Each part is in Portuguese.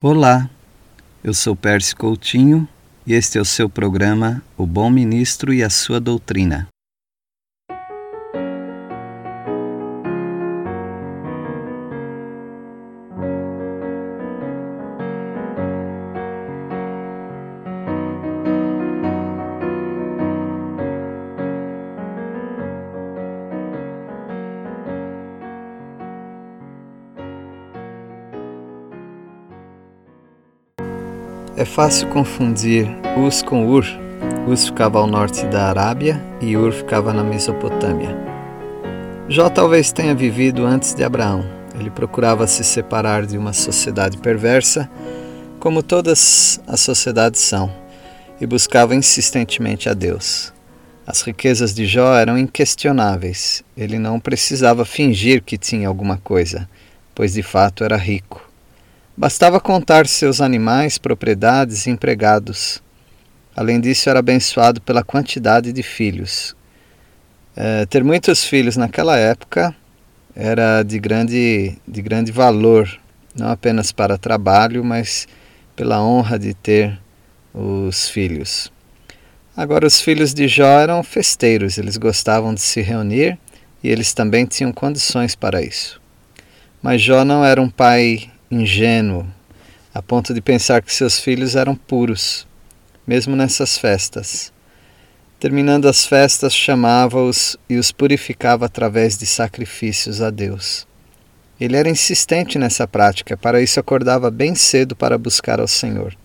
Olá, eu sou Pércio Coutinho e este é o seu programa O Bom Ministro e a Sua Doutrina. É fácil confundir Uz com Ur. Uz ficava ao norte da Arábia e Ur ficava na Mesopotâmia. Jó talvez tenha vivido antes de Abraão. Ele procurava se separar de uma sociedade perversa, como todas as sociedades são, e buscava insistentemente a Deus. As riquezas de Jó eram inquestionáveis. Ele não precisava fingir que tinha alguma coisa, pois de fato era rico. Bastava contar seus animais, propriedades e empregados. Além disso, era abençoado pela quantidade de filhos. É, ter muitos filhos naquela época era de grande, de grande valor, não apenas para trabalho, mas pela honra de ter os filhos. Agora, os filhos de Jó eram festeiros, eles gostavam de se reunir e eles também tinham condições para isso. Mas Jó não era um pai ingênuo, a ponto de pensar que seus filhos eram puros, mesmo nessas festas. Terminando as festas, chamava-os e os purificava através de sacrifícios a Deus. Ele era insistente nessa prática, para isso acordava bem cedo para buscar ao Senhor.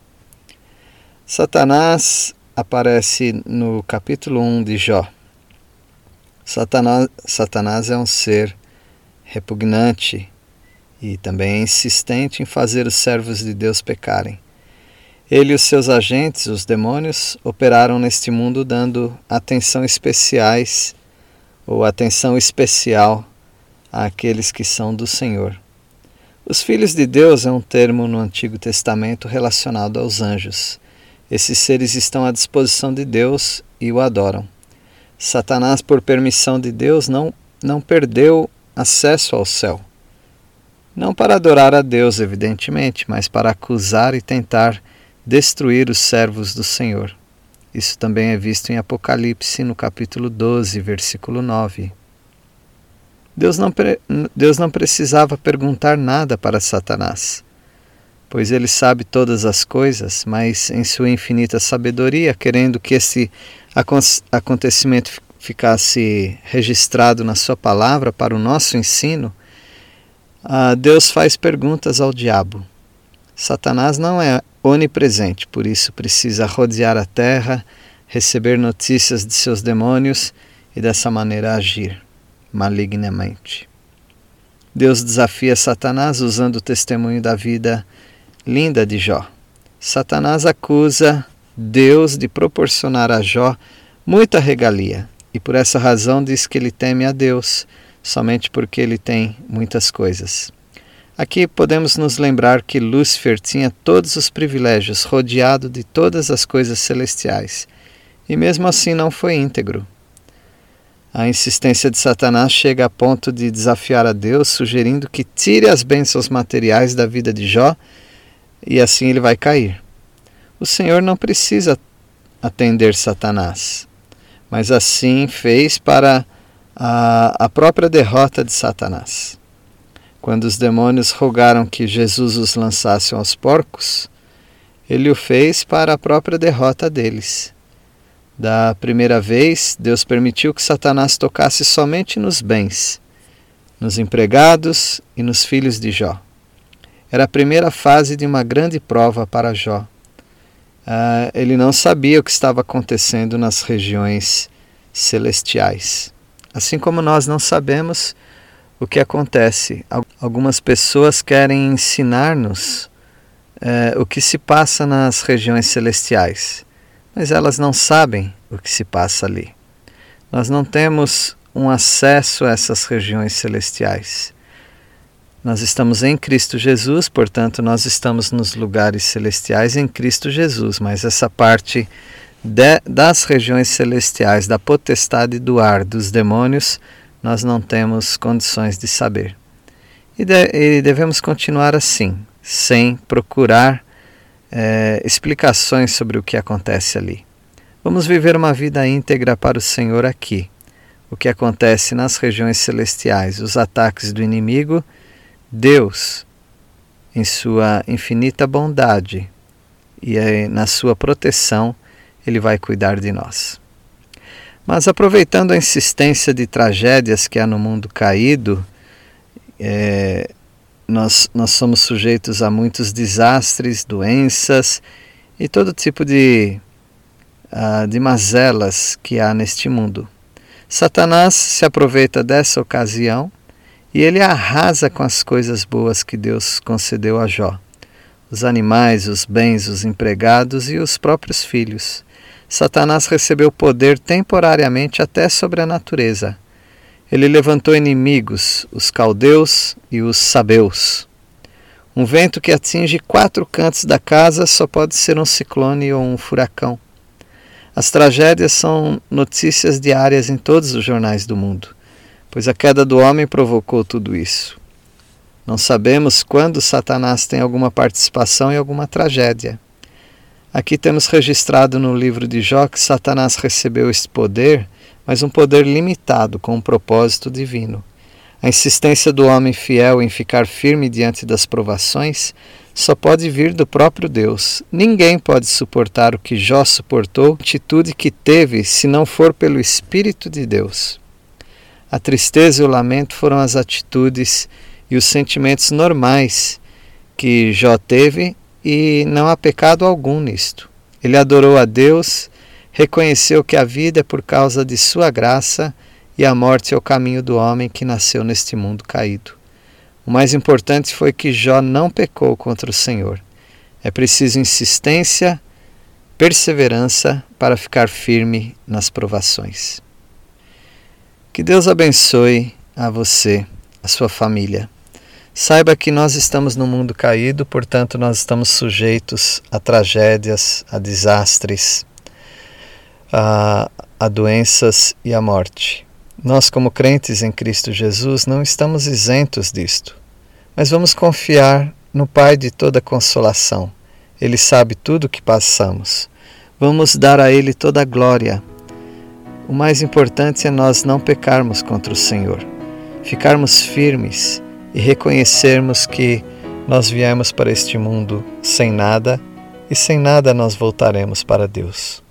Satanás aparece no capítulo 1 de Jó. Satanás, Satanás é um ser repugnante, e também é insistente em fazer os servos de Deus pecarem. Ele e os seus agentes, os demônios, operaram neste mundo dando atenção especiais ou atenção especial àqueles que são do Senhor. Os filhos de Deus é um termo no Antigo Testamento relacionado aos anjos. Esses seres estão à disposição de Deus e o adoram. Satanás, por permissão de Deus, não, não perdeu acesso ao céu. Não para adorar a Deus, evidentemente, mas para acusar e tentar destruir os servos do Senhor. Isso também é visto em Apocalipse, no capítulo 12, versículo 9. Deus não, Deus não precisava perguntar nada para Satanás, pois ele sabe todas as coisas, mas em sua infinita sabedoria, querendo que esse acontecimento ficasse registrado na sua palavra para o nosso ensino, ah, Deus faz perguntas ao diabo. Satanás não é onipresente, por isso precisa rodear a terra, receber notícias de seus demônios e dessa maneira agir malignamente. Deus desafia Satanás usando o testemunho da vida linda de Jó. Satanás acusa Deus de proporcionar a Jó muita regalia e por essa razão diz que ele teme a Deus somente porque ele tem muitas coisas. Aqui podemos nos lembrar que Lúcifer tinha todos os privilégios, rodeado de todas as coisas celestiais, e mesmo assim não foi íntegro. A insistência de Satanás chega a ponto de desafiar a Deus, sugerindo que tire as bênçãos materiais da vida de Jó e assim ele vai cair. O Senhor não precisa atender Satanás, mas assim fez para a, a própria derrota de Satanás. Quando os demônios rogaram que Jesus os lançasse aos porcos, ele o fez para a própria derrota deles. Da primeira vez, Deus permitiu que Satanás tocasse somente nos bens, nos empregados e nos filhos de Jó. Era a primeira fase de uma grande prova para Jó. Uh, ele não sabia o que estava acontecendo nas regiões celestiais. Assim como nós não sabemos o que acontece. Algumas pessoas querem ensinar-nos é, o que se passa nas regiões celestiais, mas elas não sabem o que se passa ali. Nós não temos um acesso a essas regiões celestiais. Nós estamos em Cristo Jesus, portanto, nós estamos nos lugares celestiais em Cristo Jesus, mas essa parte de, das regiões celestiais, da potestade do ar, dos demônios, nós não temos condições de saber. E, de, e devemos continuar assim, sem procurar é, explicações sobre o que acontece ali. Vamos viver uma vida íntegra para o Senhor aqui. O que acontece nas regiões celestiais, os ataques do inimigo, Deus, em sua infinita bondade e na sua proteção, Ele vai cuidar de nós. Mas aproveitando a insistência de tragédias que há no mundo caído, é, nós, nós somos sujeitos a muitos desastres, doenças e todo tipo de uh, de mazelas que há neste mundo. Satanás se aproveita dessa ocasião e ele arrasa com as coisas boas que Deus concedeu a Jó: os animais, os bens, os empregados e os próprios filhos. Satanás recebeu poder temporariamente até sobre a natureza. Ele levantou inimigos, os caldeus e os sabeus. Um vento que atinge quatro cantos da casa só pode ser um ciclone ou um furacão. As tragédias são notícias diárias em todos os jornais do mundo, pois a queda do homem provocou tudo isso. Não sabemos quando Satanás tem alguma participação em alguma tragédia. Aqui temos registrado no livro de Jó que Satanás recebeu esse poder, mas um poder limitado com um propósito divino. A insistência do homem fiel em ficar firme diante das provações só pode vir do próprio Deus. Ninguém pode suportar o que Jó suportou, atitude que teve, se não for pelo Espírito de Deus. A tristeza e o lamento foram as atitudes e os sentimentos normais que Jó teve e não há pecado algum nisto. Ele adorou a Deus, reconheceu que a vida é por causa de sua graça e a morte é o caminho do homem que nasceu neste mundo caído. O mais importante foi que Jó não pecou contra o Senhor. É preciso insistência, perseverança para ficar firme nas provações. Que Deus abençoe a você, a sua família. Saiba que nós estamos no mundo caído, portanto, nós estamos sujeitos a tragédias, a desastres, a, a doenças e à morte. Nós, como crentes em Cristo Jesus, não estamos isentos disto, mas vamos confiar no Pai de toda consolação. Ele sabe tudo o que passamos. Vamos dar a Ele toda a glória. O mais importante é nós não pecarmos contra o Senhor, ficarmos firmes e reconhecermos que nós viemos para este mundo sem nada e sem nada nós voltaremos para Deus.